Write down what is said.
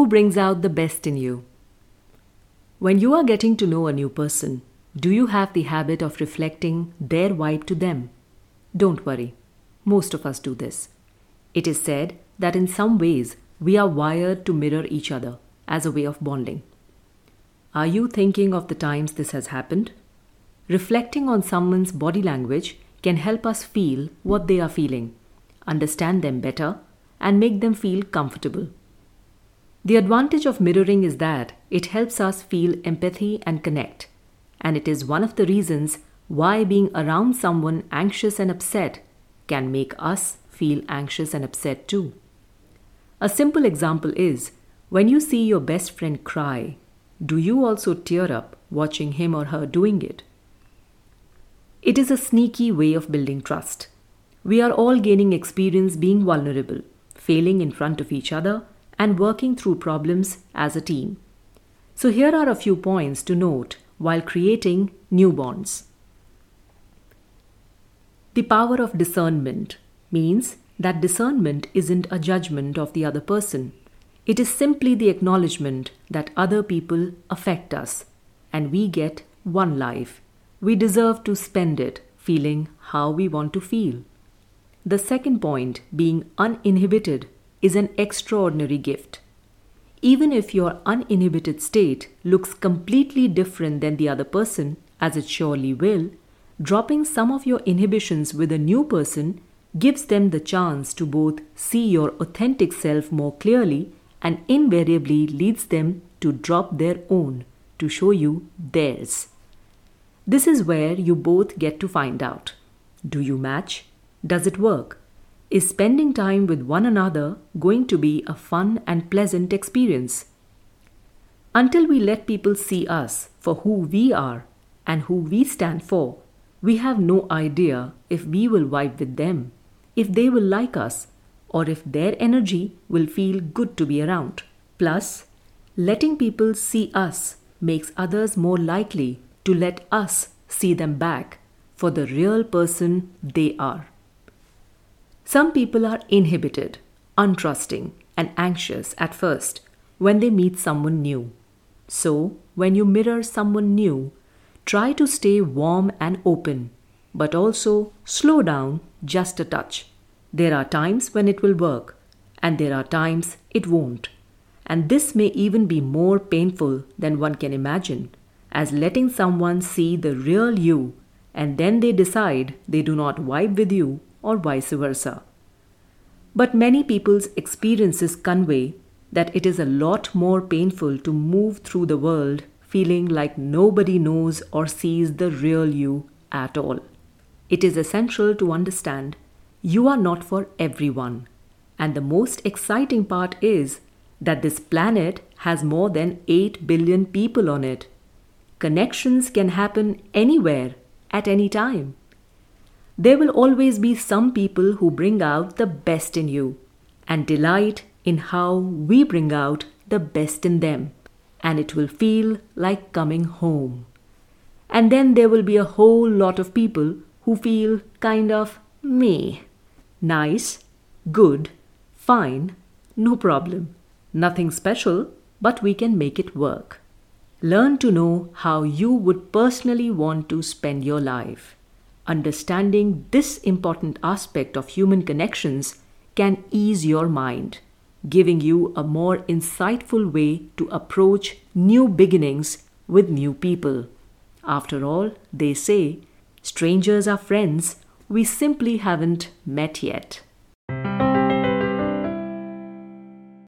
who brings out the best in you. When you are getting to know a new person, do you have the habit of reflecting their vibe to them? Don't worry, most of us do this. It is said that in some ways we are wired to mirror each other as a way of bonding. Are you thinking of the times this has happened? Reflecting on someone's body language can help us feel what they are feeling, understand them better, and make them feel comfortable. The advantage of mirroring is that it helps us feel empathy and connect, and it is one of the reasons why being around someone anxious and upset can make us feel anxious and upset too. A simple example is when you see your best friend cry, do you also tear up watching him or her doing it? It is a sneaky way of building trust. We are all gaining experience being vulnerable, failing in front of each other, and working through problems as a team. So, here are a few points to note while creating new bonds. The power of discernment means that discernment isn't a judgment of the other person. It is simply the acknowledgement that other people affect us and we get one life. We deserve to spend it feeling how we want to feel. The second point, being uninhibited, is an extraordinary gift. Even if your uninhibited state looks completely different than the other person, as it surely will, dropping some of your inhibitions with a new person gives them the chance to both see your authentic self more clearly and invariably leads them to drop their own to show you theirs. This is where you both get to find out do you match? Does it work? Is spending time with one another going to be a fun and pleasant experience? Until we let people see us for who we are and who we stand for, we have no idea if we will vibe with them if they will like us or if their energy will feel good to be around. Plus, letting people see us makes others more likely to let us see them back for the real person they are. Some people are inhibited, untrusting, and anxious at first when they meet someone new. So, when you mirror someone new, try to stay warm and open but also slow down just a touch. There are times when it will work, and there are times it won't. And this may even be more painful than one can imagine, as letting someone see the real you and then they decide they do not vibe with you or vice versa. But many people's experiences convey that it is a lot more painful to move through the world feeling like nobody knows or sees the real you at all. It is essential to understand you are not for everyone. And the most exciting part is that this planet has more than 8 billion people on it. Connections can happen anywhere, at any time. There will always be some people who bring out the best in you and delight in how we bring out the best in them, and it will feel like coming home. And then there will be a whole lot of people who feel kind of me. Nice, good, fine, no problem. Nothing special, but we can make it work. Learn to know how you would personally want to spend your life. Understanding this important aspect of human connections can ease your mind, giving you a more insightful way to approach new beginnings with new people. After all, they say Strangers are friends we simply haven't met yet.